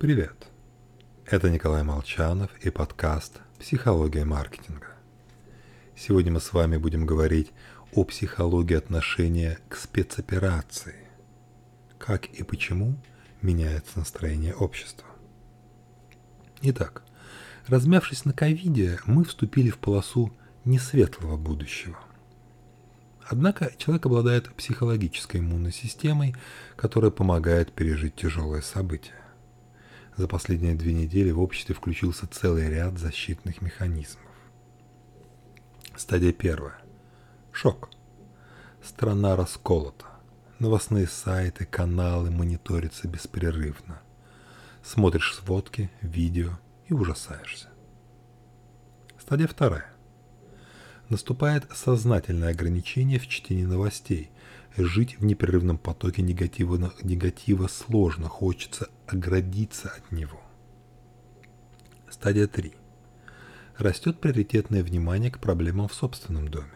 Привет! Это Николай Молчанов и подкаст «Психология маркетинга». Сегодня мы с вами будем говорить о психологии отношения к спецоперации. Как и почему меняется настроение общества. Итак, размявшись на ковиде, мы вступили в полосу несветлого будущего. Однако человек обладает психологической иммунной системой, которая помогает пережить тяжелые события. За последние две недели в обществе включился целый ряд защитных механизмов. Стадия первая. Шок. Страна расколота. Новостные сайты, каналы мониторятся беспрерывно. Смотришь сводки, видео и ужасаешься. Стадия вторая. Наступает сознательное ограничение в чтении новостей. Жить в непрерывном потоке негатива, негатива сложно, хочется оградиться от него. Стадия 3. Растет приоритетное внимание к проблемам в собственном доме.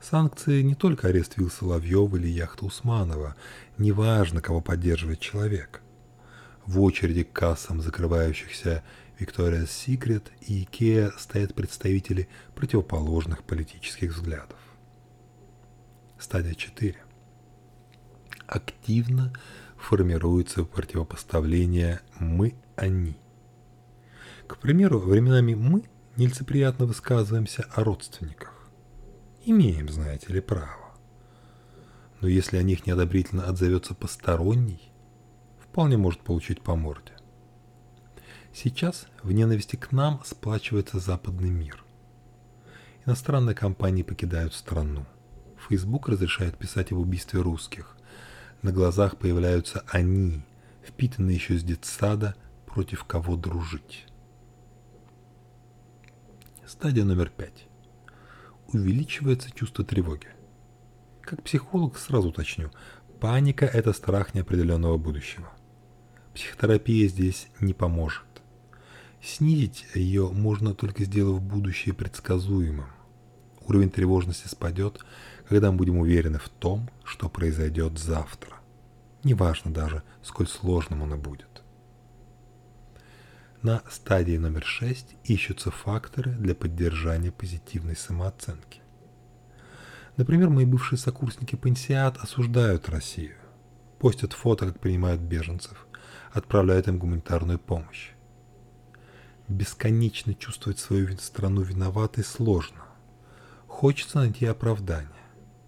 Санкции не только арест Вил Соловьева или яхта Усманова, неважно, кого поддерживает человек. В очереди к кассам закрывающихся Victoria's Secret и IKEA стоят представители противоположных политических взглядов. Стадия 4. Активно формируется противопоставление «мы-они». К примеру, временами мы нелицеприятно высказываемся о родственниках. Имеем, знаете ли, право. Но если о них неодобрительно отзовется посторонний, вполне может получить по морде. Сейчас в ненависти к нам сплачивается западный мир. Иностранные компании покидают страну. Facebook разрешает писать об убийстве русских. На глазах появляются они, впитанные еще с детсада, против кого дружить. Стадия номер пять. Увеличивается чувство тревоги. Как психолог сразу уточню, паника – это страх неопределенного будущего. Психотерапия здесь не поможет. Снизить ее можно только сделав будущее предсказуемым. Уровень тревожности спадет, когда мы будем уверены в том, что произойдет завтра. Неважно даже, сколь сложным оно будет. На стадии номер 6 ищутся факторы для поддержания позитивной самооценки. Например, мои бывшие сокурсники пансиат осуждают Россию, постят фото, как принимают беженцев, отправляют им гуманитарную помощь. Бесконечно чувствовать свою страну виноватой сложно. Хочется найти оправдание.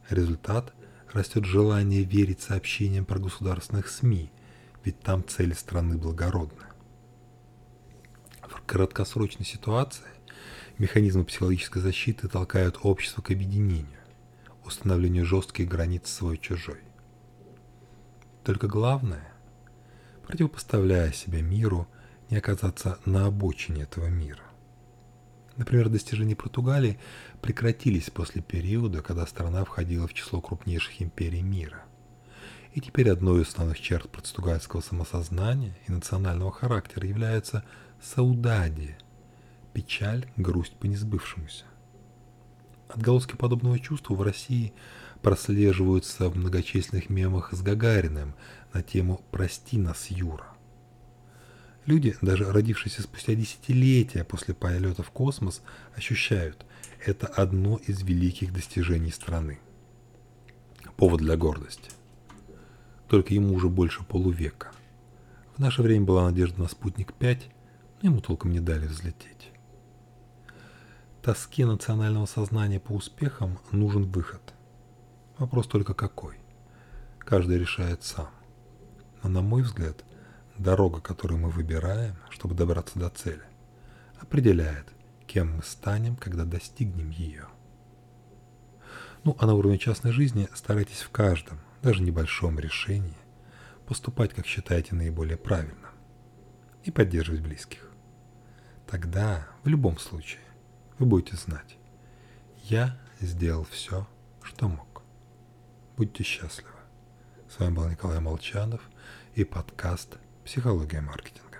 Результат – растет желание верить сообщениям про государственных СМИ, ведь там цели страны благородны. В краткосрочной ситуации механизмы психологической защиты толкают общество к объединению, установлению жестких границ свой-чужой. Только главное, противопоставляя себя миру – не оказаться на обочине этого мира. Например, достижения Португалии прекратились после периода, когда страна входила в число крупнейших империй мира. И теперь одной из основных черт португальского самосознания и национального характера является саудадия – печаль, грусть по несбывшемуся. Отголоски подобного чувства в России прослеживаются в многочисленных мемах с Гагариным на тему «Прости нас, Юра». Люди, даже родившиеся спустя десятилетия после полета в космос, ощущают, это одно из великих достижений страны. Повод для гордости. Только ему уже больше полувека. В наше время была надежда на спутник 5, но ему толком не дали взлететь. Тоске национального сознания по успехам нужен выход. Вопрос только какой. Каждый решает сам. Но на мой взгляд – Дорога, которую мы выбираем, чтобы добраться до цели, определяет, кем мы станем, когда достигнем ее. Ну, а на уровне частной жизни старайтесь в каждом, даже небольшом решении, поступать, как считаете наиболее правильно, и поддерживать близких. Тогда, в любом случае, вы будете знать, я сделал все, что мог. Будьте счастливы. С вами был Николай Молчанов и подкаст Психология маркетинга.